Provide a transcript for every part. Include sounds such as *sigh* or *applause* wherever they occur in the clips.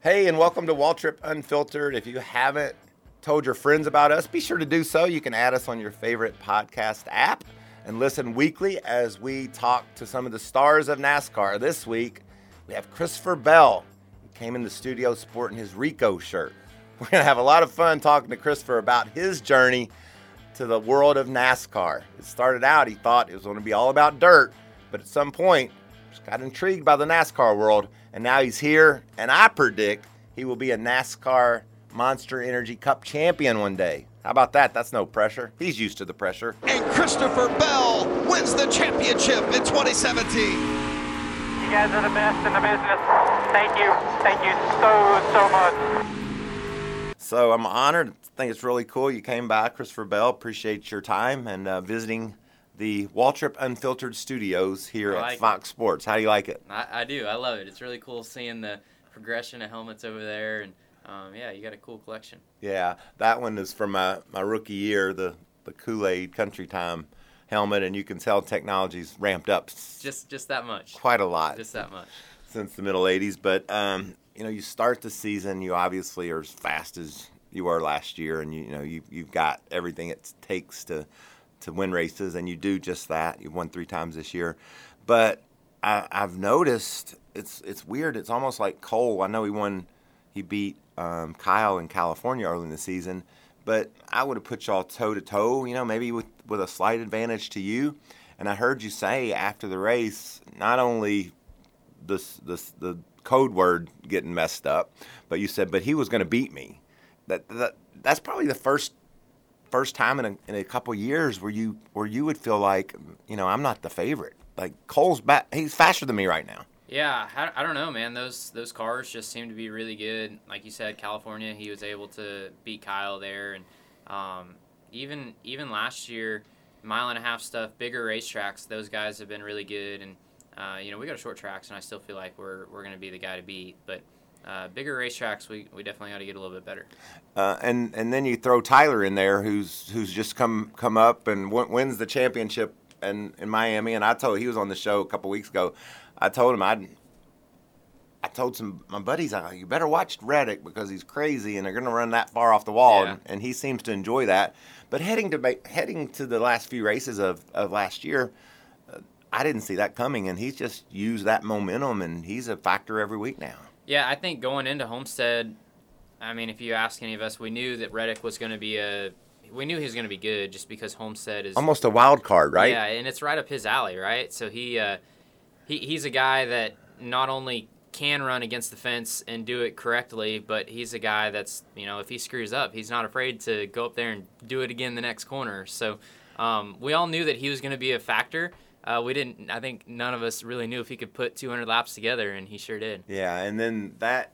Hey, and welcome to Waltrip Unfiltered. If you haven't told your friends about us, be sure to do so. You can add us on your favorite podcast app and listen weekly as we talk to some of the stars of NASCAR. This week, we have Christopher Bell. He came in the studio sporting his Rico shirt. *laughs* We're going to have a lot of fun talking to Christopher about his journey to the world of NASCAR. It started out, he thought it was going to be all about dirt, but at some point, just got intrigued by the NASCAR world and now he's here, and I predict he will be a NASCAR Monster Energy Cup champion one day. How about that? That's no pressure. He's used to the pressure. And Christopher Bell wins the championship in 2017. You guys are the best in the business. Thank you. Thank you so, so much. So I'm honored. I think it's really cool you came by, Christopher Bell. Appreciate your time and uh, visiting the Waltrip Unfiltered Studios here I at like Fox Sports. How do you like it? I, I do. I love it. It's really cool seeing the progression of helmets over there, and um, yeah, you got a cool collection. Yeah, that one is from my, my rookie year, the, the Kool Aid Country Time helmet, and you can tell technology's ramped up Just just that much. quite a lot Just that much. since the middle 80s. But, um, you know, you start the season, you obviously are as fast as you were last year, and, you, you know, you, you've got everything it takes to, to win races, and you do just that. You've won three times this year. But I, I've noticed it's it's weird. It's almost like Cole. I know he won, he beat um, Kyle in California early in the season, but I would have put y'all toe to toe. You know, maybe with with a slight advantage to you. And I heard you say after the race, not only this this the code word getting messed up, but you said, but he was going to beat me. That that that's probably the first first time in a, in a couple years where you where you would feel like you know I'm not the favorite. Like Cole's back, he's faster than me right now. Yeah, I, I don't know, man. Those those cars just seem to be really good. Like you said, California, he was able to beat Kyle there, and um, even even last year, mile and a half stuff, bigger racetracks, those guys have been really good. And uh, you know, we go to short tracks, and I still feel like we're we're going to be the guy to beat. But uh, bigger racetracks, we, we definitely got to get a little bit better. Uh, and and then you throw Tyler in there, who's who's just come come up and w- wins the championship in, in Miami. And I told he was on the show a couple weeks ago. I told him I'd. I told some my buddies, I, you better watch Reddick because he's crazy and they're going to run that far off the wall, Yeah. and, and he seems to enjoy that. But heading to heading to the last few races of, of last year, uh, I didn't see that coming, and he's just used that momentum, and he's a factor every week now. Yeah, I think going into Homestead, I mean, if you ask any of us, we knew that Reddick was going to be a. We knew he was going to be good just because Homestead is Almost a wild card, right? Yeah, and it's right up his alley, right? So he, uh, he he's a guy that not only can run against the fence and do it correctly, but he's a guy that's you know if he screws up, he's not afraid to go up there and do it again the next corner. So um, we all knew that he was going to be a factor. Uh, we didn't. I think none of us really knew if he could put 200 laps together, and he sure did. Yeah, and then that,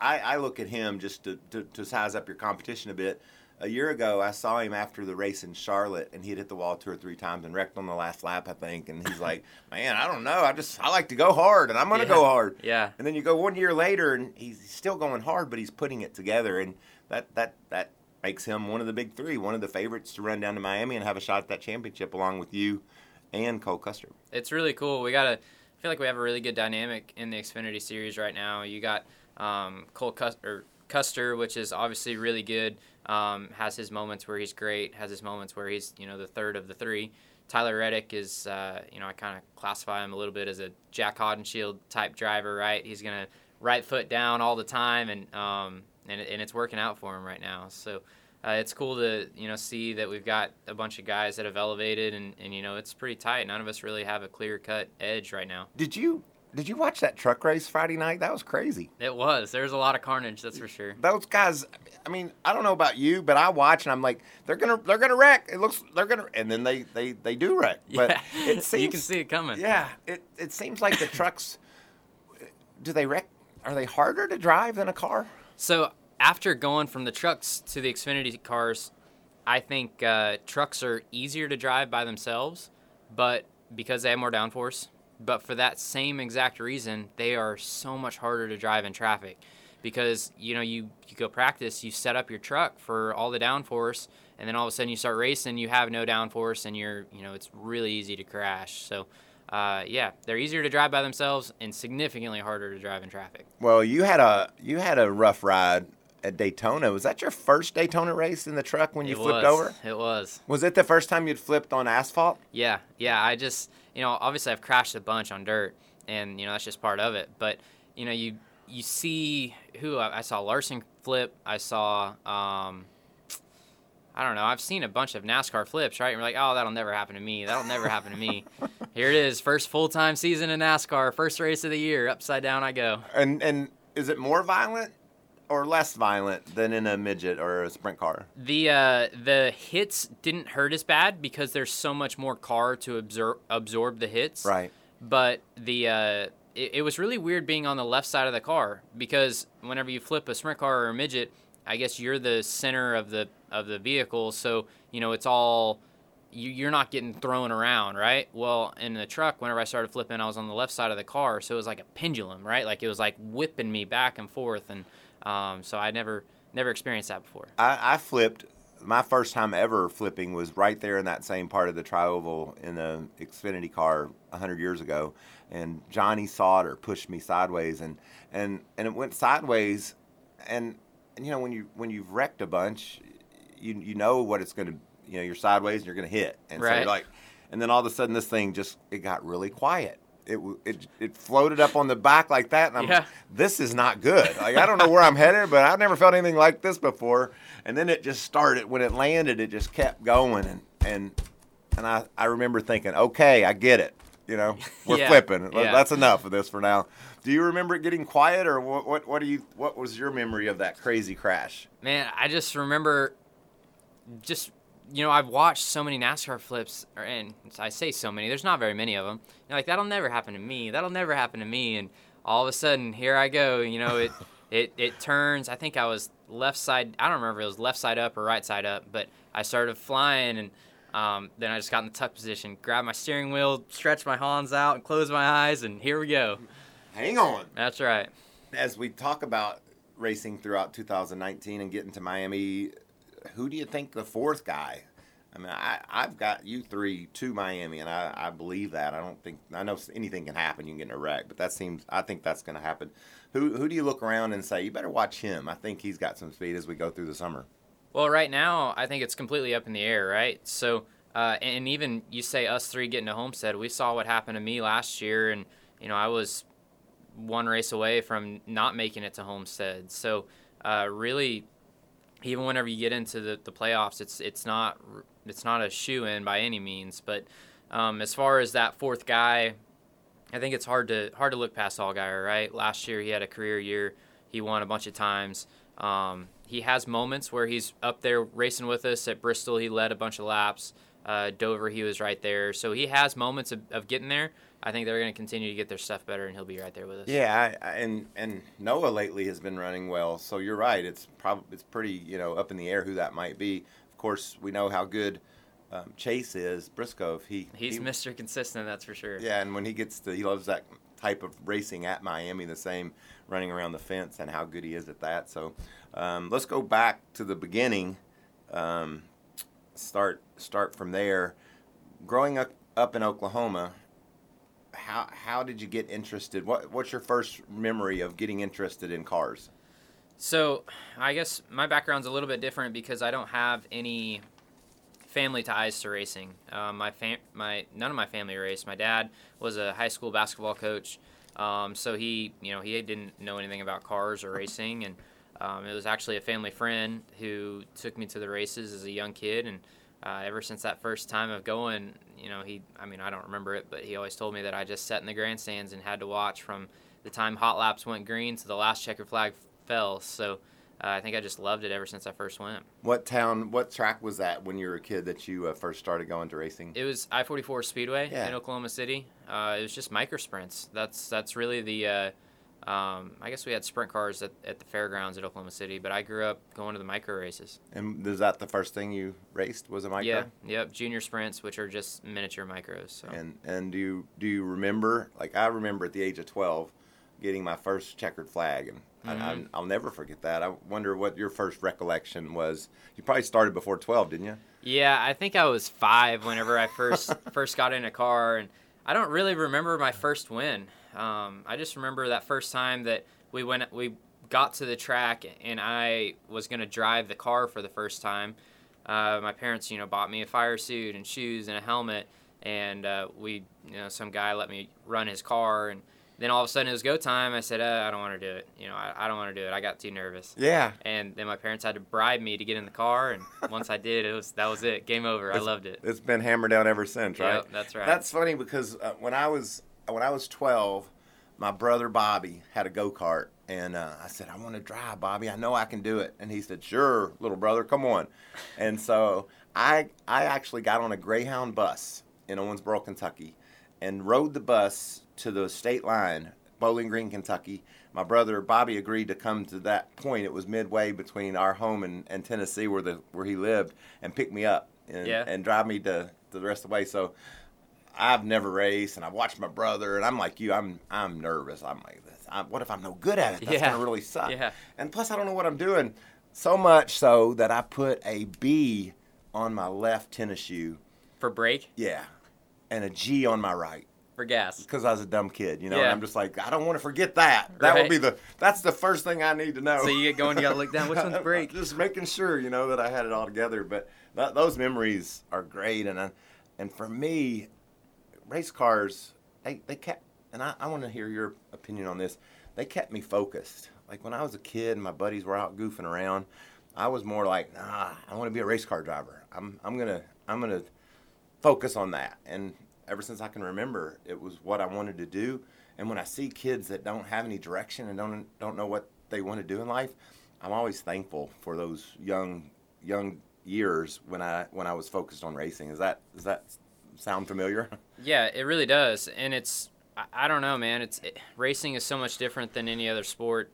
I, I look at him just to, to, to size up your competition a bit. A year ago, I saw him after the race in Charlotte, and he had hit the wall two or three times and wrecked on the last lap, I think. And he's like, *laughs* "Man, I don't know. I just I like to go hard, and I'm going to Yeah. go hard." *laughs* Yeah. And then you go one year later, and he's still going hard, but he's putting it together, and that that that makes him one of the big three, one of the favorites to run down to Miami and have a shot at that championship, along with you and Cole Custer. it's really cool. We got a. I feel like we have a really good dynamic in the Xfinity series right now. You got um, Cole Custer, Custer, which is obviously really good. Um, has his moments where he's great. Has his moments where he's you know the third of the three. Tyler Reddick is uh, you know I kind of classify him a little bit as a Jac Haudenschild type driver, right? He's gonna right foot down all the time, and um, and, and it's working out for him right now. So. Uh, it's cool to you know see that we've got a bunch of guys that have elevated and, and you know it's pretty tight. None of us really have a clear cut edge right now. Did you did you watch that truck race Friday night? That was crazy. It was. There's a lot of carnage, that's for sure. those guys i mean i don't know about you but i watch and i'm like they're gonna they're gonna wreck it looks they're gonna and then they they they do wreck *laughs* but yeah, it seems *laughs* you can see it coming. yeah it it seems like the *laughs* trucks do they wreck are they harder to drive than a car So after going from the trucks to the Xfinity cars, I think uh, trucks are easier to drive by themselves, but because they have more downforce. But for that same exact reason, they are so much harder to drive in traffic, because you know you you go practice, you set up your truck for all the downforce, and then all of a sudden you start racing, you have no downforce, and you're you know it's really easy to crash. So. uh, yeah, they're easier to drive by themselves and significantly harder to drive in traffic. Well, you had a you had a rough ride at Daytona. Was that your first Daytona race in the truck when you it flipped was. over? It was. Was it the first time you'd flipped on asphalt? Yeah, yeah. I just, you know, obviously I've crashed a bunch on dirt, and you know that's just part of it. But you know, you you see who I, I saw Larson flip. I saw, um, I don't know. I've seen a bunch of NASCAR flips, right? And we're like, oh, that'll never happen to me. That'll never happen to me. *laughs* Here it is, first full time season in NASCAR, first race of the year. Upside down I go. And and is it more violent or less violent than in a midget or a sprint car? The uh, the hits didn't hurt as bad because there's so much more car to absorb absorb the hits. Right. But the uh, it, it was really weird being on the left side of the car because whenever you flip a sprint car or a midget, I guess you're the center of the of the vehicle, so you know it's all you, you're not getting thrown around, right? Well, in the truck, whenever I started flipping, I was on the left side of the car, so it was like a pendulum, right? Like it was like whipping me back and forth, and um, so I never never experienced that before. I, I flipped. My first time ever flipping was right there in that same part of the trioval in the Xfinity car hundred years ago, and Johnny Sauter pushed me sideways, and and and it went sideways, and, and you know when you when you've wrecked a bunch, you you know what it's going to you know you're sideways and you're going to hit, and so Right. you're like, and then all of a sudden this thing just it got really quiet. It, it, it floated up on the back like that, and I'm Yeah. this is not good. Like I don't know where I'm headed, but I've never felt anything like this before. And then it just started. When it landed, it just kept going, and and and I I remember thinking, okay, I get it. You know, *laughs* we're Yeah. flipping. Yeah. That's enough of this for now. Do you remember it getting quiet, or what? What, what do you? What was your memory of that crazy crash? Man, I just remember just you know, I've watched so many NASCAR flips, or, and I say so many. There's not very many of them. You're like that'll never happen to me. That'll never happen to me. And all of a sudden, here I go. You know, it *laughs* it it turns. I think I was left side. I don't remember if it was left side up or right side up, but I started flying, and um, then I just got in the tuck position, grabbed my steering wheel, stretched my hands out, and closed my eyes, and here we go. Hang on. That's right. As we talk about racing throughout 2019 and getting to Miami, who do you think the fourth guy? I mean, I, I've got you three to Miami, and I, I believe that. I don't think I know anything can happen. You can get in a wreck, but that seems I think that's going to happen. Who who do you look around and say you better watch him? I think he's got some speed as we go through the summer. Well, right now, I think it's completely up in the air, right? So, uh, and even you say us three getting to Homestead, we saw what happened to me last year, and you know I was one race away from not making it to Homestead. So, uh, really, even whenever you get into the, the playoffs, it's it's not it's not a shoo in by any means. But um, as far as that fourth guy, I think it's hard to hard to look past Allgaier, right? Last year he had a career year. He won a bunch of times. Um, he has moments where he's up there racing with us. At Bristol, he led a bunch of laps. Uh, Dover, he was right there. So he has moments of, of getting there. I think they're going to continue to get their stuff better, and he'll be right there with us. Yeah, I, I, and and Noah lately has been running well. So you're right. It's probably it's pretty you know up in the air who that might be. Of course, we know how good um, Chase is. Briscoe, he He's he, Mr. Consistent, that's for sure. Yeah, and when he gets to, he loves that type of racing at Miami, the same running around the fence and how good he is at that. So um, let's go back to the beginning. Um, start start from there. Growing up up in Oklahoma, how how did you get interested? What what's your first memory of getting interested in cars? So, I guess my background's a little bit different because I don't have any family ties to racing. Um, my fam- my none of my family raced. My dad was a high school basketball coach, um, so he you know he didn't know anything about cars or racing, and um, it was actually a family friend who took me to the races as a young kid, and uh, ever since that first time of going, you know he I mean I don't remember it, but he always told me that I just sat in the grandstands and had to watch from the time hot laps went green to the last checker flag fell. So. Uh, I think I just loved it ever since I first went. What town? What track was that when you were a kid that you uh, first started going to racing? It was I forty four Speedway Yeah. in Oklahoma City. Uh, it was just micro sprints. That's that's really the. Um, I guess we had sprint cars at, at the fairgrounds at Oklahoma City, but I grew up going to the micro races. and is that the first thing you raced? Was a micro? Yeah, yep, junior sprints, which are just miniature micros. So. And and do you do you remember? Like I remember at the age of twelve, getting my first checkered flag, and I, I, Mhm. I'll never forget that. I wonder what your first recollection was. You probably started before twelve, didn't you? Yeah, I think I was five whenever I first *laughs* first got in a car, and I don't really remember my first win. Um, I just remember that first time that we went, we got to the track, and I was gonna drive the car for the first time. Uh, my parents, you know, bought me a fire suit and shoes and a helmet, and uh, we, you know, some guy let me run his car, and then all of a sudden it was go time. I said, uh, I don't want to do it. You know, I, I don't want to do it. I got too nervous. Yeah. And then my parents had to bribe me to get in the car, and once I did, it was that was it. Game over. I loved it. It's been hammered down ever since, right? Yep, that's right. That's funny because uh, when I was when I was 12, my brother Bobby had a go kart, and uh, I said, "I want to drive, Bobby. I know I can do it." And he said, "Sure, little brother, come on." And so I I actually got on a Greyhound bus in Owensboro, Kentucky, and rode the bus to the state line, Bowling Green, Kentucky. My brother Bobby agreed to come to that point. It was midway between our home and, and Tennessee, where the where he lived, and pick me up and, Yeah. and drive me to, to the rest of the way. So I've never raced, and I've watched my brother, and I'm like you. I'm I'm nervous. I'm like, this. I, what if I'm no good at it? That's Yeah. gonna really suck. Yeah. And plus, I don't know what I'm doing. So much so that I put a B on my left tennis shoe. For brake, Yeah. And a G on my right for gas. because I was a dumb kid, you know. And Yeah. I'm just like, I don't want to forget that. That would be the. That's the first thing I need to know. So you get going, you gotta look down. Which one's *laughs* brake? Just making sure, you know, that I had it all together. But that, those memories are great, and I, and for me, race cars, they they kept, and I, I want to hear your opinion on this. They kept me focused. Like when I was a kid, and my buddies were out goofing around. I was more like, nah, I want to be a race car driver. I'm I'm gonna I'm gonna focus on that. And ever since I can remember, it was what I wanted to do. And when I see kids that don't have any direction and don't don't know what they want to do in life, I'm always thankful for those young young years when I when I was focused on racing. Is that, is that sound familiar? Yeah, it really does, and it's I, I don't know, man. It's it, racing is so much different than any other sport,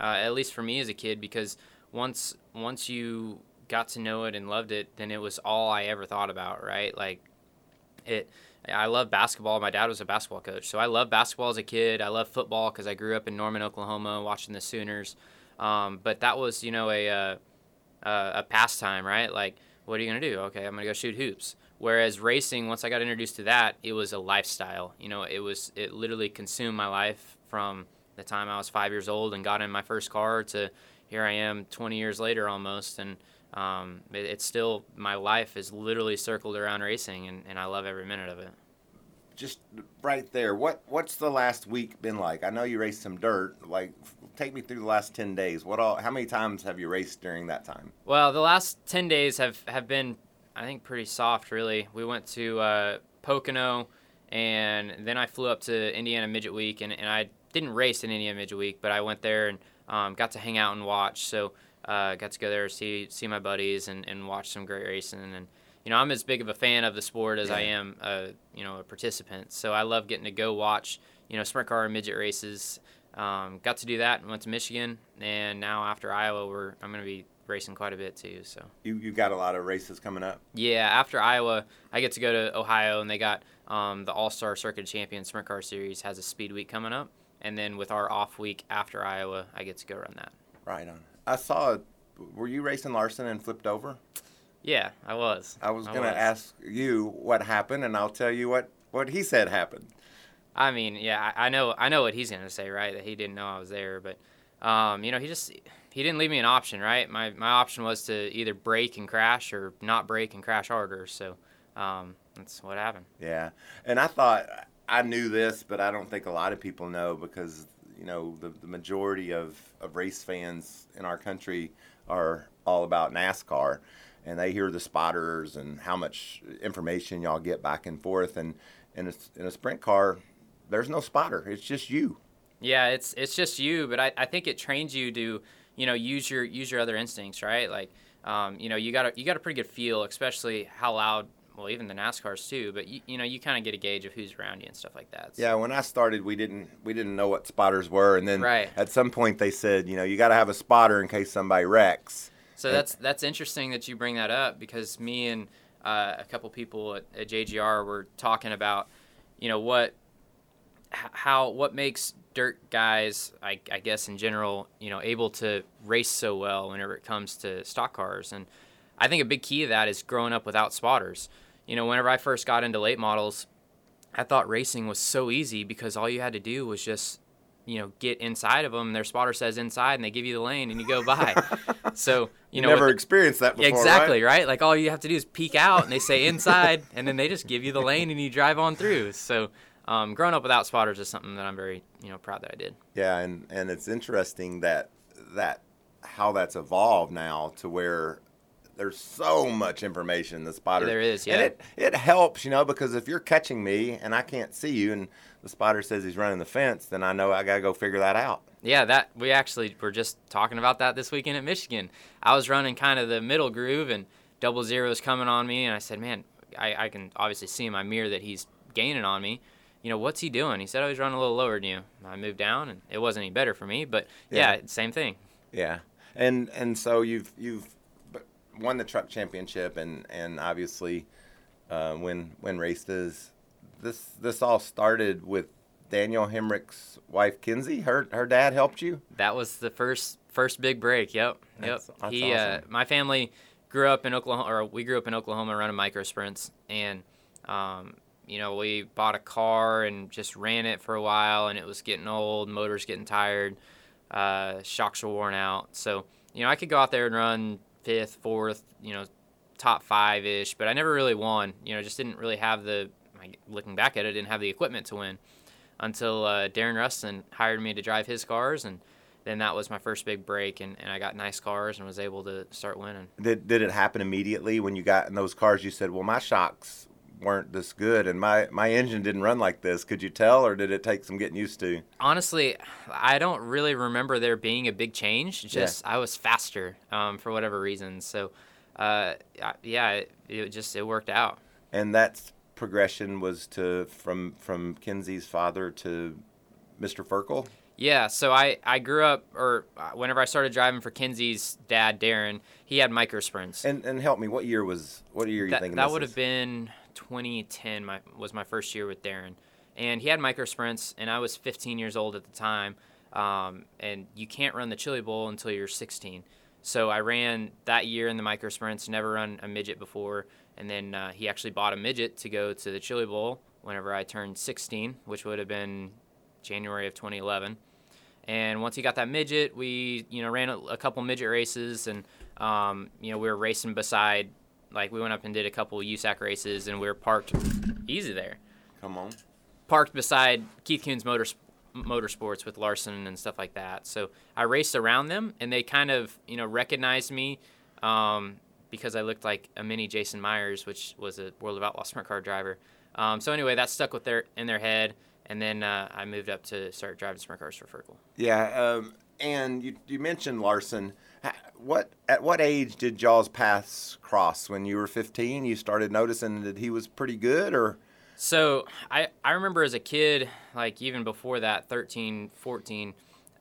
uh, at least for me as a kid, because once once you got to know it and loved it, then it was all I ever thought about, right? Like it. I love basketball. My dad was a basketball coach, so I loved basketball as a kid. I love football because I grew up in Norman, Oklahoma, watching the Sooners. Um, but that was, you know, a uh, uh, a pastime, right? Like, what are you gonna do? Okay, I'm gonna go shoot hoops. Whereas racing, once I got introduced to that, it was a lifestyle. You know, it was it literally consumed my life from the time I was five years old and got in my first car to here I am 20 years later almost, and um, it, it's still my life is literally circled around racing, and, and I love every minute of it. Just right there. What what's the last week been like? I know you raced some dirt. Like, take me through the last ten days. What all? How many times have you raced during that time? Well, the last 10 days have, have been, I think, pretty soft, really. We went to uh, Pocono, and then I flew up to Indiana Midget Week, and, and I didn't race in Indiana Midget Week, but I went there and um, got to hang out and watch. So uh, got to go there, see see my buddies, and, and watch some great racing. And you know, I'm as big of a fan of the sport as I am, a, you know, a participant. So I love getting to go watch, you know, sprint car and midget races. Um, got to do that and went to Michigan, and now after Iowa, we're I'm going to be racing quite a bit too. So You you got a lot of races coming up. yeah, after Iowa, I get to go to Ohio, and they got um, the All Star Circuit Champion Sprint Car Series has a speed week coming up, and then with our off week after Iowa, I get to go run that. Right on. I saw. Were you racing Larson and flipped over? Yeah, I was. I was gonna was. ask you what happened, and I'll tell you what what he said happened. I mean, yeah, I, I know, I know what he's gonna say, right? That he didn't know I was there, but um, you know, he just he didn't leave me an option, right? My my option was to either brake and crash or not brake and crash harder. So um, that's what happened. Yeah, and I thought I knew this, but I don't think a lot of people know because you know the, the majority of, of race fans in our country are all about NASCAR, and they hear the spotters and how much information y'all get back and forth, and in a, in a sprint car, there's no spotter. It's just you. Yeah, it's it's just you, but I, I think it trains you to, you know, use your use your other instincts, right? Like, um, you know, you got a you got a pretty good feel, especially how loud. Well, even the NASCARs too, but you, you know, you kind of get a gauge of who's around you and stuff like that. So- Yeah, when I started, we didn't we didn't know what spotters were, and then Right. at some point they said, you know, you got to have a spotter in case somebody wrecks. So that's that's interesting that you bring that up because me and uh, a couple people at, at JGR were talking about, you know, what, how, what makes dirt guys, I, I guess in general, you know, able to race so well whenever it comes to stock cars, and I think a big key of that is growing up without spotters. You know, whenever I first got into late models, I thought racing was so easy because all you had to do was just you know get inside of them. Their spotter says inside, and they give you the lane, and you go by. *laughs* so you, know never with- experienced that before, exactly right? right? Like all you have to do is peek out, and they say inside, and then they just give you the lane, and you drive on through. So. Um, growing up without spotters is something that I'm very, you know, proud that I did. Yeah, and and it's interesting that that how that's evolved now to where there's so much information in the spotter. There is, And yeah. it it helps, you know, because if you're catching me and I can't see you, and the spotter says he's running the fence, then I know I gotta go figure that out. Yeah, that we actually were just talking about that this weekend at Michigan. I was running kind of the middle groove, and double zeros coming on me, and I said, "Man, I, I can obviously see in my mirror that he's gaining on me. You know, what's he doing?" He said, "Oh, he's running a little lower than you." I moved down, and it wasn't any better for me, but Yeah. yeah, same thing. Yeah, and and so you've you've won the truck championship, and and obviously uh, win win races. This this all started with Daniel Hemric's wife Kenzie. Her her dad helped you. That was the first first big break. Yep, yep. That's- that's he, uh, my family grew up in Oklahoma, or we grew up in Oklahoma running micro sprints, and um, you know we bought a car and just ran it for a while, and it was getting old, motors getting tired, uh, shocks were worn out. So you know I could go out there and run fifth, fourth, you know, top five ish, but I never really won. You know, just didn't really have the. Looking back at it, didn't have the equipment to win until uh, Darrin Ruston hired me to drive his cars, and then that was my first big break, and, and I got nice cars and was able to start winning. Did did it happen immediately when you got in those cars? You said, "Well, my shocks weren't this good, and my my engine didn't run like this." Could you tell, or did it take some getting used to? Honestly, I don't really remember there being a big change. Just I was faster um, for whatever reason. So, uh, yeah, it, it just it worked out. And that progression was to from from Kenzie's father to Mr. Ferkel. Yeah, so I, I grew up, or uh, whenever I started driving for Kenzie's dad, Darrin, he had micro sprints. And and help me, what year was what year are you that, thinking? that would have been 2010 my, was my first year with darrin. And he had micro sprints and i was 15 years old at the time. Um, and you can't run the chili bowl until you're 16 so i ran that year in the micro sprints never run a midget before. And then uh, he actually bought a midget to go to the chili bowl whenever i turned 16 which would have been january of 2011 and once he got that midget, we you know ran a, a couple midget races, and um, you know we were racing beside, like we went up and did a couple USAC races, and we were parked easy there, Come on. parked beside Keith Kunz Motors Motorsports with Larson and stuff like that. So I raced around them, and they kind of you know recognized me um, because I looked like a mini Jason Meyers, which was a World of Outlaw sprint car driver. Um, so anyway, that stuck with their in their head, and then uh, I moved up to start driving sprint cars for Ferkel. Yeah, um, and you you mentioned Larson. Ha- What at what age did y'all's paths cross? When you were 15, you started noticing that he was pretty good, or So I, I remember as a kid, like even before that, 13, 14,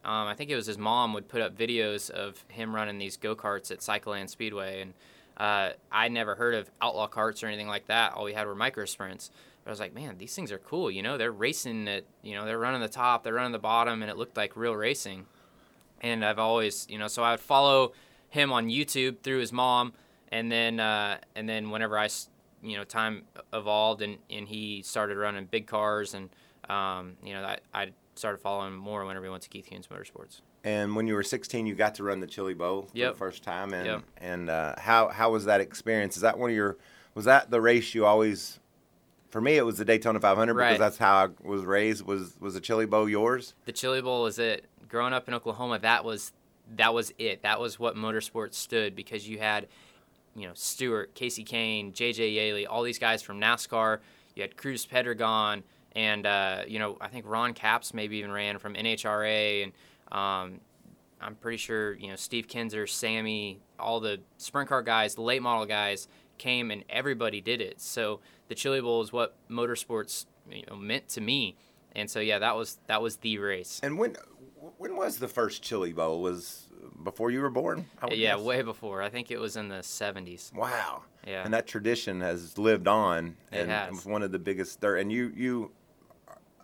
um, I think it was his mom would put up videos of him running these go karts at Cycleland Speedway, and uh, I never heard of outlaw carts or anything like that. All we had were micro sprints. But I was like, man, these things are cool. You know, they're racing at, you know, they're running the top, they're running the bottom, and it looked like real racing. And I've always, you know, so I would follow him on YouTube through his mom, and then uh, and then whenever I you know, time evolved and, and he started running big cars, and um, you know, I, I started following him more whenever we went to Keith Kunz Motorsports. and when you were 16, you got to run the Chili Bowl for Yep. the first time, and Yep. and uh, how how was that experience? Is that one of your was that the race you always? For me, it was the Daytona 500 because Right. that's how I was raised. Was was the Chili Bowl yours? The Chili Bowl was it. Growing up in Oklahoma, that was that was it. That was what motorsports stood because you had, you know, Stewart, Kasey Kahne, J.J. Yeley, all these guys from NASCAR. You had Cruz Pedregon, and uh, you know, I think Ron Capps maybe even ran from NHRA, and um, I'm pretty sure you know Steve Kinser, Sammy, all the sprint car guys, the late model guys came, and everybody did it. So the Chili Bowl is what motorsports you know, meant to me, and so yeah, that was that was the race. And when when was the first Chili Bowl? Was before you were born? Yeah, guess? way before. I think it was in the 70s. Wow. Yeah. And that tradition has lived on. It and has. was one of the biggest. Thir- and you you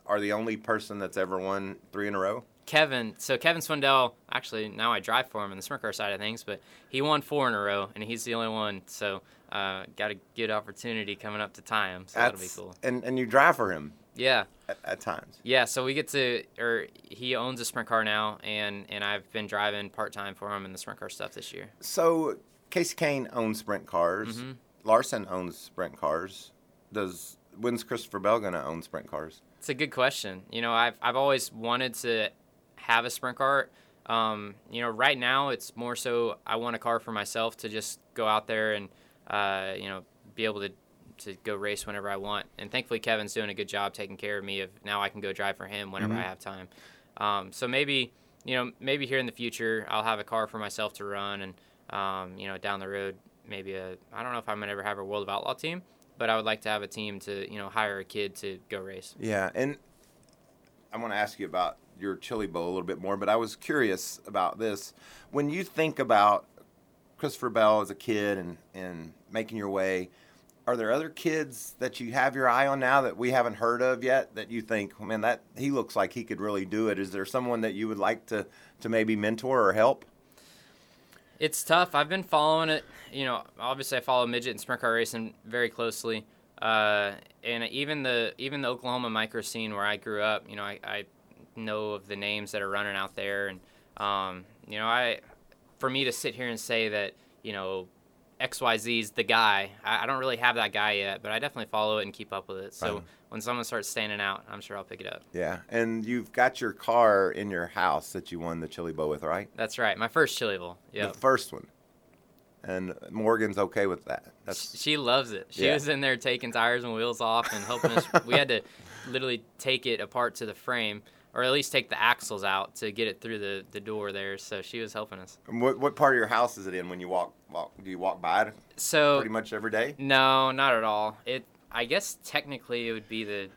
are the only person that's ever won three in a row. Kevin, so Kevin Swindell, actually now I drive for him in the sprint car side of things, but he won four in a row, and he's the only one. So uh, got a good opportunity coming up to tie him. So that'll be cool. And and you drive for him. Yeah. at, at times. Yeah, so we get to, or he owns a sprint car now, and and I've been driving part time for him in the sprint car stuff this year. So Kasey Kahne owns sprint cars. Mm-hmm. Larson owns sprint cars. Does when's Christopher Bell gonna own sprint cars? It's a good question. You know, I've I've always wanted to have a sprint car. Um, you know, right now it's more so I want a car for myself to just go out there and uh, you know be able to to go race whenever I want. And thankfully Kevin's doing a good job taking care of me. Of now I can go drive for him whenever I have time. Um, so maybe you know maybe here in the future I'll have a car for myself to run and um, you know down the road maybe a I don't know if I'm gonna ever have a World of Outlaw team. But I would like to have a team to, you know, hire a kid to go race. Yeah, and I want to ask you about your chili bowl a little bit more, but I was curious about this. When you think about Christopher Bell as a kid and, and making your way, are there other kids that you have your eye on now that we haven't heard of yet that you think, man, that he looks like he could really do it? Is there someone that you would like to, to maybe mentor or help? It's tough. I've been following it. You know, obviously I follow midget and sprint car racing very closely, uh, and even the even the Oklahoma micro scene where I grew up. You know, I, I know of the names that are running out there, and um, you know, I for me to sit here and say that you know XYZ's the guy, I, I don't really have that guy yet, but I definitely follow it and keep up with it. So when someone starts standing out, I'm sure I'll pick it up. Yeah, and you've got your car in your house that you won the chili bowl with, right? That's right. My first chili bowl. Yeah. The first one. And Morgan's okay with that. That's She loves it. She Yeah. was in there taking tires and wheels off and helping us. we had to *laughs* literally take it apart to the frame, or at least take the axles out to get it through the, the door there. So she was helping us. what, what part of your house is it in when you walk walk do you walk by it So pretty much every day? no, not at all. It. I guess technically it would be the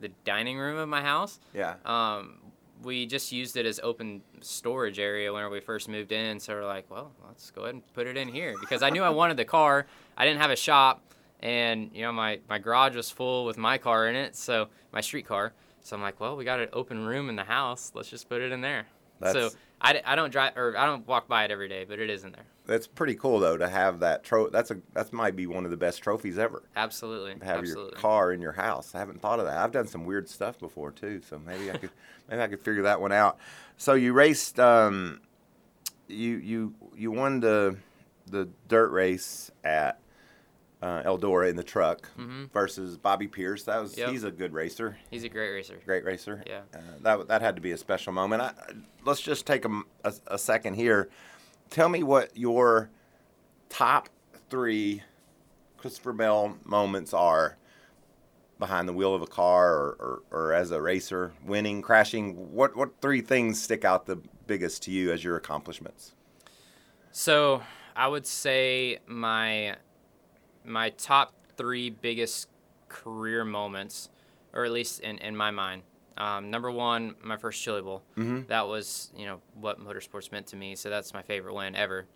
the dining room of my house. Yeah. Um, we just used it as open storage area whenever we first moved in. So we're like, well, let's go ahead and put it in here because I knew I wanted the car. I didn't have a shop, and you know my my garage was full with my car in it, so my street car. So I'm like, well, we got an open room in the house. Let's just put it in there. so I, I, don't drive or I don't walk by it every day, but it is in there. That's pretty cool though to have that tro that's a that might be one of the best trophies ever. Absolutely. To have Absolutely. your car in your house. I haven't thought of that. I've done some weird stuff before too, so maybe I could *laughs* maybe I could figure that one out. So you raced um you you you won the the dirt race at uh, Eldora in the truck Mhm. versus Bobby Pierce. That was Yep. he's a good racer. He's a great racer. great racer. Yeah. Uh, that that had to be a special moment. I, let's just take a a second here. Tell me what your top three Christopher Bell moments are behind the wheel of a car or, or, or as a racer, winning, crashing. What what three things stick out the biggest to you as your accomplishments? So I would say my my top three biggest career moments, or at least in, in my mind. Um, number one, my first Chili Bowl. Mhm. That was you know what motorsports meant to me. So that's my favorite win ever.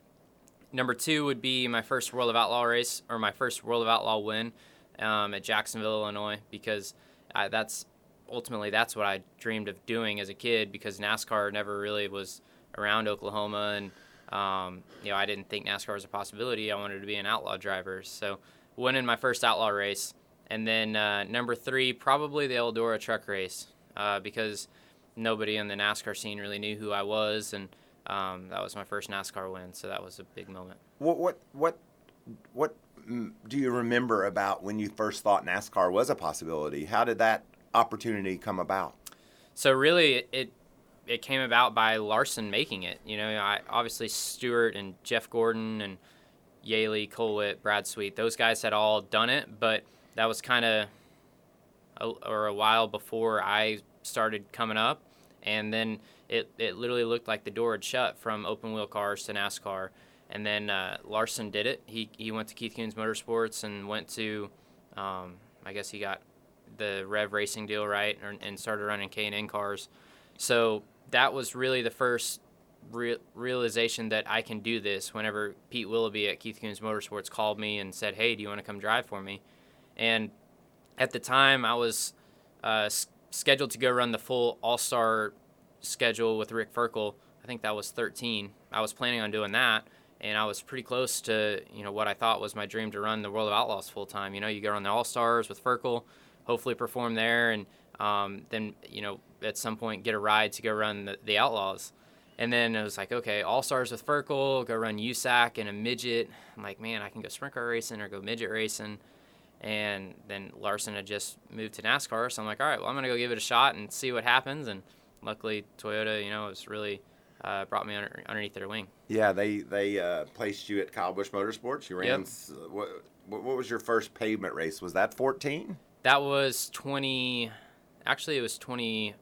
Number two would be my first World of Outlaw race or my first World of Outlaw win um, at Jacksonville, Illinois, because I, that's ultimately that's what I dreamed of doing as a kid because NASCAR never really was around Oklahoma and um, you know I didn't think NASCAR was a possibility. I wanted to be an outlaw driver, so winning my first outlaw race, and then uh, number three probably the Eldora truck race uh, because nobody in the NASCAR scene really knew who I was and. Um, that was my first NASCAR win, so that was a big moment. What what what what mm, do you remember about when you first thought NASCAR was a possibility? How did that opportunity come about? So really, it- it came about by Larson making it. You know, I obviously Stewart and Jeff Gordon and Yeley, Colwitt, Brad Sweet, those guys had all done it, but that was kind of or a while before I started coming up, and then it it literally looked like the door had shut from open wheel cars to NASCAR. And then uh, Larson did it. He he went to Keith Kunz Motorsports and went to, um, I guess he got the Rev Racing deal right and, and started running K and N cars. So that was really the first re- realization that I can do this. Whenever Pete Willoughby at Keith Kunz Motorsports called me and said, "Hey, do you want to come drive for me?" and at the time I was uh, s- scheduled to go run the full All Star schedule with Rick Ferkel. I think that was 13. I was planning on doing that, and I was pretty close to you know what I thought was my dream to run the World of Outlaws full time. You know, you go on the All Stars with Ferkel, hopefully perform there, and um, then you know at some point get a ride to go run the, the Outlaws. And then it was like, okay, All Stars with Ferkel, go run USAC and a midget. I'm like, man, I can go sprint car racing or go midget racing. And then Larson had just moved to NASCAR, so I'm like, all right, well, I'm gonna go give it a shot and see what happens. And luckily, Toyota, you know, was really uh, brought me under, underneath their wing. Yeah, they they uh, placed you at Kyle Busch Motorsports. You ran. Yep. s- What, what what was your first pavement race? Was that 14? That was 20. Actually, it was 20.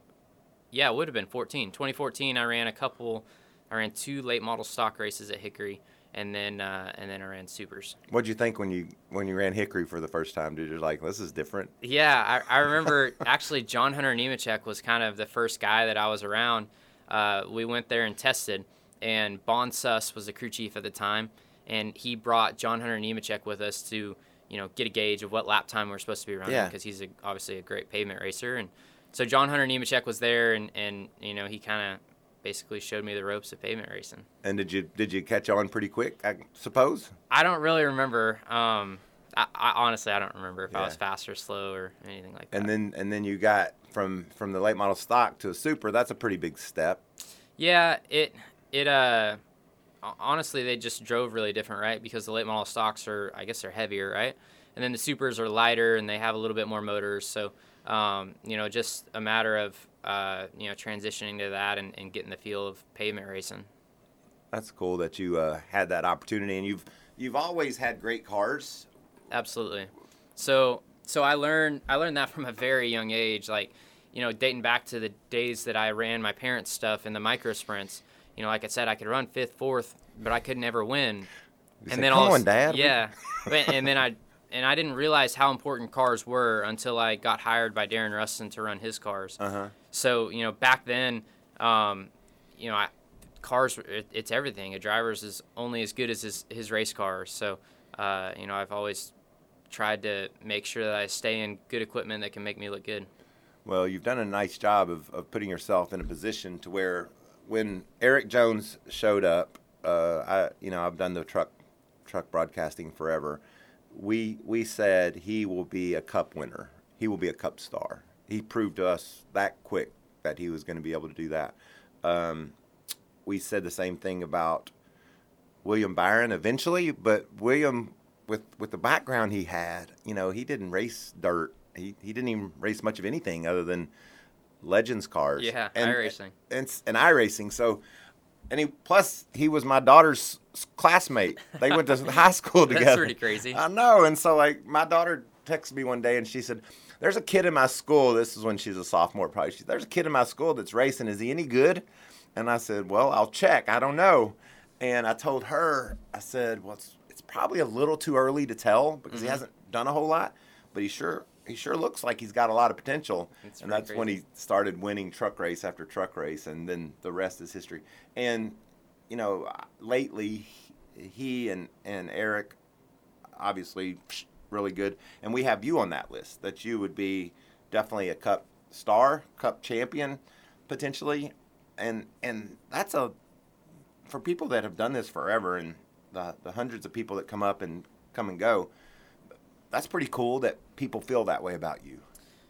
Yeah, it would have been 14. 2014, I ran a couple. I ran two late model stock races at Hickory, and then uh, and then I ran supers. What'd you think when you when you ran Hickory for the first time? Dude, you're like, this is different. Yeah, I, I *laughs* remember actually John Hunter Nemechek was kind of the first guy that I was around. Uh, we went there and tested, and Bon Suss was the crew chief at the time, and he brought John Hunter Nemechek with us to you know get a gauge of what lap time we are supposed to be running Yeah. because he's a, obviously a great pavement racer, and so John Hunter Nemechek was there, and and you know he kind of basically showed me the ropes of pavement racing. And did you did you catch on pretty quick? I suppose. I don't really remember. Um, I, I honestly I don't remember if I was fast or slow or anything like that. And then and then you got from from the late model stock to a super. That's a pretty big step. Yeah, it it uh ho- honestly they just drove really different, right? Because the late model stocks are I guess they're heavier, right? And then the supers are lighter and they have a little bit more motors, so um, you know, just a matter of uh, you know transitioning to that and, and getting the feel of pavement racing. That's cool that you uh, had that opportunity, and you've you've always had great cars. Absolutely. So so I learned I learned that from a very young age, like you know, dating back to the days that I ran my parents' stuff in the micro sprints. You know, like I said, I could run fifth, fourth, but I could never win. You said, "Come all of a on, Dad." Yeah, *laughs* and then I and I didn't realize how important cars were until I got hired by Darrin Ruston to run his cars. Uh huh. So you know, back then, um, you know, I, cars it, it's everything. A driver's is only as good as his, his race car. So uh, you know, I've always tried to make sure that I stay in good equipment that can make me look good. Well, you've done a nice job of, of putting yourself in a position to where when Erik Jones showed up, uh, I you know I've done the truck truck broadcasting forever. We we said he will be a cup winner. He will be a cup star. He proved to us that quick that he was going to be able to do that. Um, we said the same thing about William Byron eventually, but William with with the background he had, you know, he didn't race dirt. He he didn't even race much of anything other than legends cars. Yeah, and, iRacing. and s- and iRacing. So, and he plus he was my daughter's classmate. They went to *laughs* high school together. That's pretty crazy. I know. And so like my daughter texted me one day and she said, "There's a kid in my school. This is when she's a sophomore, probably. She, There's a kid in my school that's racing. Is he any good?" And I said, "Well, I'll check. I don't know." And I told her, I said, "Well, it's, it's probably a little too early to tell because he Mm-hmm. hasn't done a whole lot, but he sure." He sure looks like he's got a lot of potential, It's and that's when he started winning truck race after truck race, and then the rest is history. And you know, lately he and and Erik obviously really good, and we have you on that list that you would be definitely a cup star, cup champion potentially, and and that's a for people that have done this forever and the the hundreds of people that come up and come and go. That's pretty cool that people feel that way about you.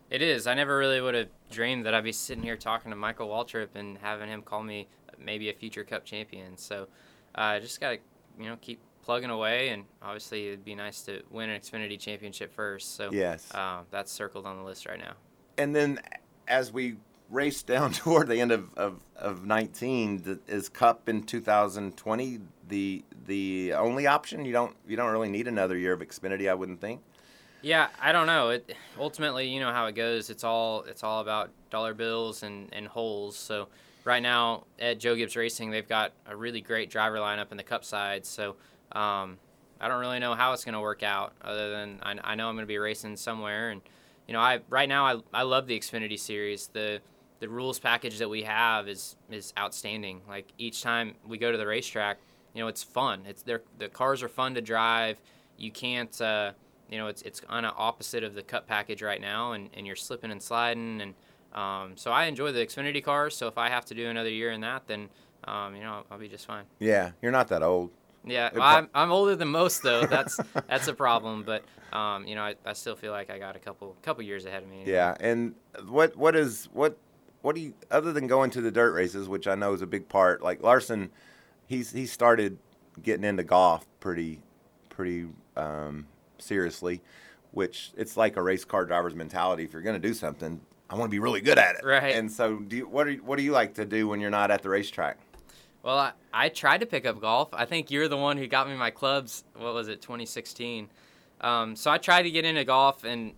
It is. I never really would have dreamed that I'd be sitting here talking to Michael Waltrip and having him call me maybe a future Cup champion. So I uh, just got to, you know, keep plugging away. And obviously, it'd be nice to win an Xfinity championship first. So Yes. uh, that's circled on the list right now. and then as we race down *laughs* toward the end of, of, of 19 th- is cup in 2020 the the only option you don't you don't really need another year of xfinity i wouldn't think Yeah, I don't know. It ultimately, you know how it goes. It's all it's all about dollar bills and and holes. So right now at Joe Gibbs Racing, they've got a really great driver lineup in the Cup side. So um, I don't really know how it's going to work out. Other than I, I know I'm going to be racing somewhere, and you know I right now I, I love the Xfinity series. The the rules package that we have is is outstanding. Like each time we go to the racetrack, you know it's fun. It's the cars are fun to drive. You can't. Uh, you know, it's it's kind of opposite of the Cup package right now, and, and you're slipping and sliding, and um, so I enjoy the Xfinity cars. So if I have to do another year in that, then um, you know I'll, I'll be just fine. yeah you're not that old Yeah, well, I'm, I'm older than most though. *laughs* That's that's a problem. But um, you know, I, I still feel like I got a couple couple years ahead of me. Yeah, and what what is what what do you other than going to the dirt races, which I know is a big part. Like Larson, he's he started getting into golf pretty pretty um, seriously, which it's like a race car driver's mentality. If you're going to do something, I want to be really good at it. Right. And so, do you, what are what do you like to do when you're not at the racetrack? Well, I, I tried to pick up golf. I think you're the one who got me my clubs. What was it, 2016? Um, so I tried to get into golf, and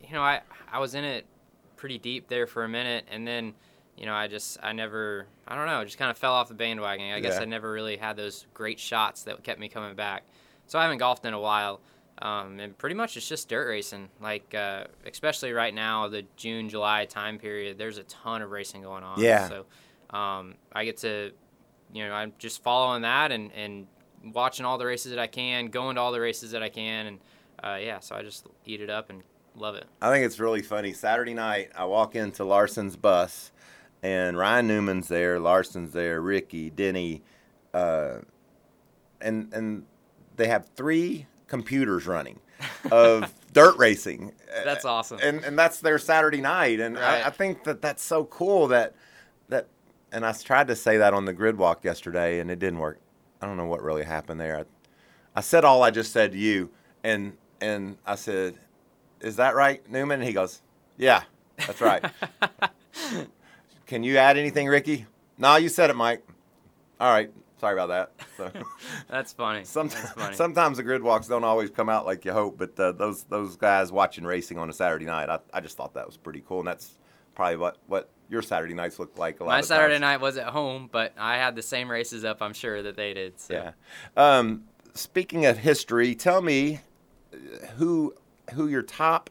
you know, I I was in it pretty deep there for a minute, and then you know, I just I never I don't know, just kind of fell off the bandwagon. I guess Yeah. I never really had those great shots that kept me coming back. So I haven't golfed in a while. Um, and pretty much it's just dirt racing. Like, uh, especially right now, the June, July time period, there's a ton of racing going on. Yeah. So um, I get to, you know, I'm just following that and, and watching all the races that I can, going to all the races that I can. And uh, yeah, so I just eat it up and love it. I think it's really funny. Saturday night, I walk into Larson's bus, and Ryan Newman's there, Larson's there, Ricky, Denny, uh, and and they have three computers running of *laughs* dirt racing. That's awesome. And and that's their Saturday night, and Right. I, I think that that's so cool that that. And I tried to say that on the grid walk yesterday, and it didn't work. I don't know what really happened there. I, I said all I just said to you, and and I said, "Is that right, Newman?" And he goes, "Yeah, that's right." *laughs* Can you add anything, Ricky? No, you said it, Mike. All right, sorry about that. So, *laughs* That's funny. *laughs* sometimes, That's funny. sometimes the grid walks don't always come out like you hope, but uh, those those guys watching racing on a Saturday night, I, I just thought that was pretty cool, and that's probably what what your Saturday nights look like. A lot My Saturday times. night was at home, but I had the same races up. I'm sure that they did. So. Yeah. Um, speaking of history, tell me uh, who who your top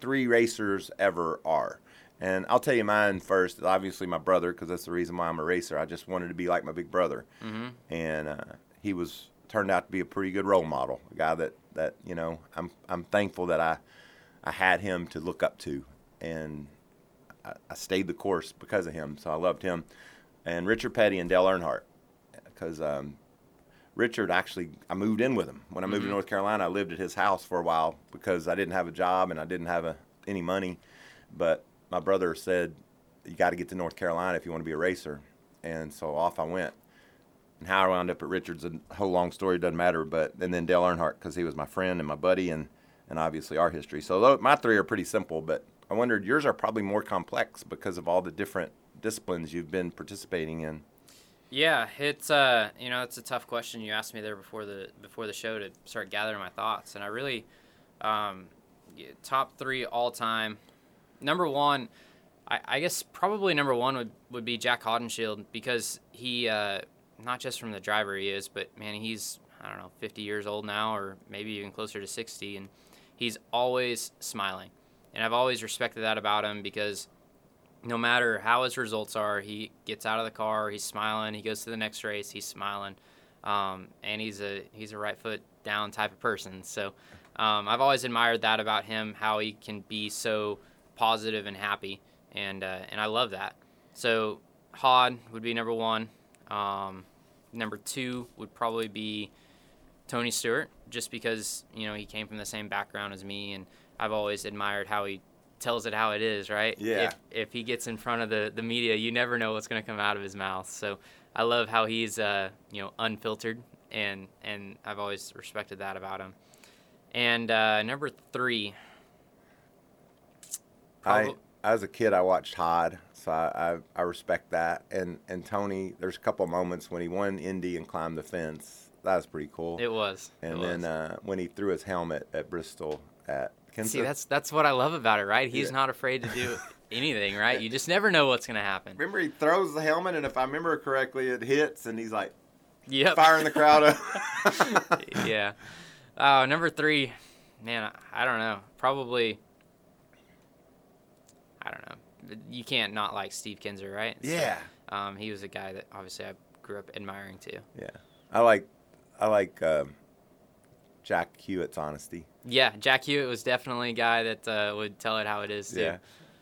three racers ever are. And I'll tell you mine first. Obviously, my brother, because that's the reason why I'm a racer. I just wanted to be like my big brother, hmm and uh, he was turned out to be a pretty good role model. A guy that that you know, I'm I'm thankful that I I had him to look up to, and I, I stayed the course because of him. So I loved him, and Richard Petty and Dale Earnhardt, because um, Richard actually I moved in with him when I moved to Mhm. North Carolina. I lived at his house for a while because I didn't have a job and I didn't have a, any money, but my brother said you got to get to North Carolina if you want to be a racer, and so off I went. And how I wound up at Richards, a whole long story doesn't matter. But and then Dale Earnhardt because he was my friend and my buddy, and and obviously our history. So tho- my three are pretty simple, but I wondered yours are probably more complex because of all the different disciplines you've been participating in. Yeah, it's uh, you know, it's a tough question you asked me there before the before the show to start gathering my thoughts, and I really, um, top three all time. Number one, I, I guess probably number one would, would be Jac Haudenschild because he, uh, not just from the driver he is, but man, he's I don't know, 50 years old now, or maybe even closer to 60, and he's always smiling, and I've always respected that about him because no matter how his results are, he gets out of the car, he's smiling. He goes to the next race, he's smiling, um, and he's a he's a right foot down type of person. So um, I've always admired that about him, how he can be so positive and happy, and uh, and I love that. So Hod would be number one. Um, number two would probably be Tony Stewart, just because you know he came from the same background as me, and I've always admired how he tells it how it is, right? Yeah. If, if he gets in front of the, the media, you never know what's going to come out of his mouth. So I love how he's uh, you know unfiltered, and and I've always respected that about him. And uh, number three, I, as a kid, I watched Todd, so I, I, I respect that. And and Tony, there's a couple moments when he won Indy and climbed the fence. That was pretty cool. it was. and it then was. uh, when he threw his helmet at Bristol at Kenseth. see that's that's what I love about it, right? He's Yeah. not afraid to do *laughs* anything, right? You just never know what's going to happen. Remember, he throws the helmet, and if I remember correctly, it hits, and he's like Yep. firing the crowd up. *laughs* yeah. Oh, number three, man, I, I don't know. Probably. I don't know. You can't not like Steve Kinser, right? So, Yeah, um, he was a guy that obviously I grew up admiring too. yeah. I like, I like um, Jack Hewitt's honesty. Yeah, Jack Hewitt was definitely a guy that uh, would tell it how it is too. Yeah.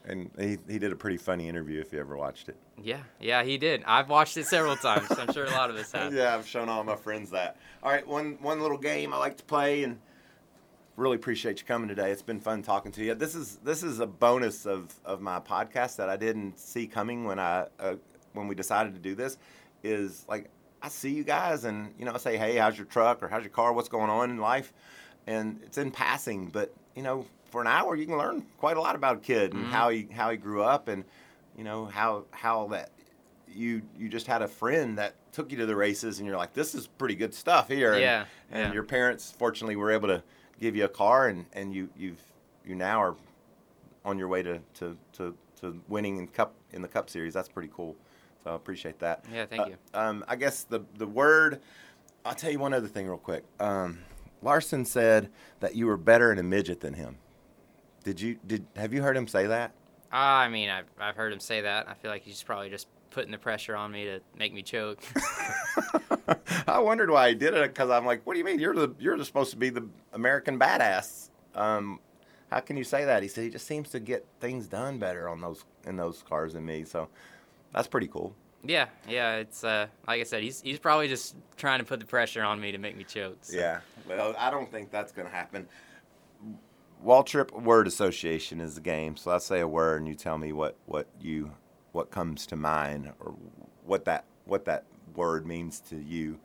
And he, he did a pretty funny interview if you ever watched it. Yeah, yeah, he did. I've watched it several times. I'm sure a lot of us have. *laughs* Yeah, I've shown all my friends that. All right, one one little game I like to play, and really appreciate you coming today. It's been fun talking to you. This is this is a bonus of, of my podcast that I didn't see coming when I uh, when we decided to do this. Is like I see you guys, and you know I say, hey, how's your truck or how's your car? What's going on in life? And it's in passing, but you know for an hour you can learn quite a lot about a kid and Mhm. how he how he grew up and you know how how that you you just had a friend that took you to the races and you're like this is pretty good stuff here and, Yeah, and yeah. your parents fortunately were able to give you a car and and you you've you now are on your way to to to, to winning in cup in the cup series. That's pretty cool. So I appreciate that. Yeah, thank Uh, you. um, I guess the the word I'll tell you one other thing real quick. Um, Larson said that you were better in a midget than him. Did you did have you heard him say that? Ah, I mean, I've, I've heard him say that. I feel like he's probably just putting the pressure on me to make me choke. *laughs* I wondered why he did it because I'm like, what do you mean? You're the you're the, supposed to be the American badass. Um, how can you say that? He said he just seems to get things done better on those in those cars than me. So that's pretty cool. yeah, yeah. It's uh, like I said, he's he's probably just trying to put the pressure on me to make me choke. so. Yeah. Well, I don't think that's going to happen. Waltrip word association is the game. So I say a word and you tell me what, what you what comes to mind or what that what that word means to you.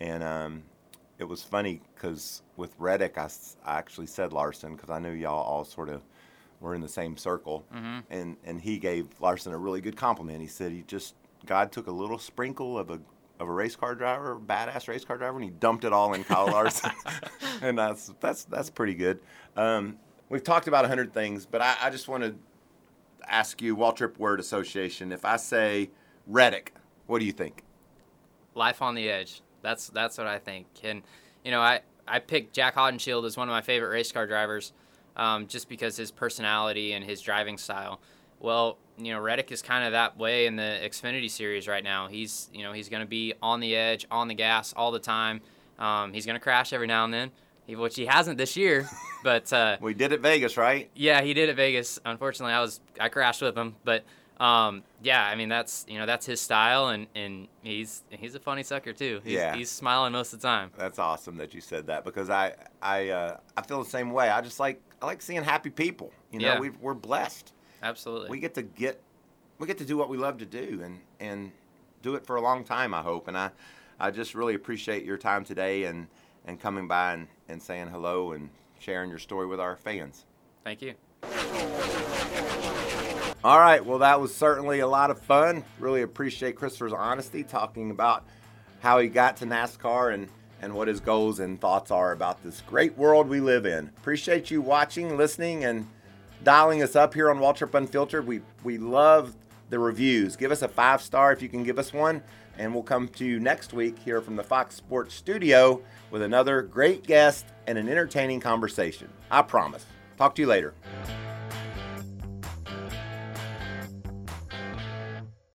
And um, it was funny because with Reddick, I actually said Larson because I knew y'all all sort of were in the same circle. And and he gave Larson a really good compliment. He said he just God took a little sprinkle of a of a race car driver, badass race car driver, and he dumped it all in Kyle Larson. *laughs* and that's that's that's pretty good. Um, we've talked about a hundred things, but I, I just want to ask you, Waltrip Word Association. If I say Reddick, what do you think? life on the edge. That's that's what I think. And you know, I I picked Jac Haudenschild as one of my favorite race car drivers, um, just because his personality and his driving style. Well, you know, Reddick is kind of that way in the Xfinity series right now. He's you know he's going to be on the edge, on the gas all the time. Um, he's going to crash every now and then, he- which he hasn't this year. But uh, *laughs* We did at Vegas, right? yeah, he did at Vegas. Unfortunately, I was I crashed with him, but um, yeah, I mean that's you know that's his style, and, and he's he's a funny sucker too. He's, Yeah. he's smiling most of the time. That's awesome that you said that because I I uh, I feel the same way. I just like I like seeing happy people. You know, Yeah. we we're blessed. Absolutely. we get to get we get to do what we love to do and and do it for a long time i hope and i i just really appreciate your time today and and coming by and, and saying hello and sharing your story with our fans Thank you. all right well that was certainly a lot of fun really appreciate christopher's honesty talking about how he got to nascar and and what his goals and thoughts are about this great world we live in appreciate you watching listening and dialing us up here on Waltrip Unfiltered. We we love the reviews. Give us a five star if you can give us one, and we'll come to you next week here from the Fox Sports Studio with another great guest and an entertaining conversation. I promise. Talk to you later.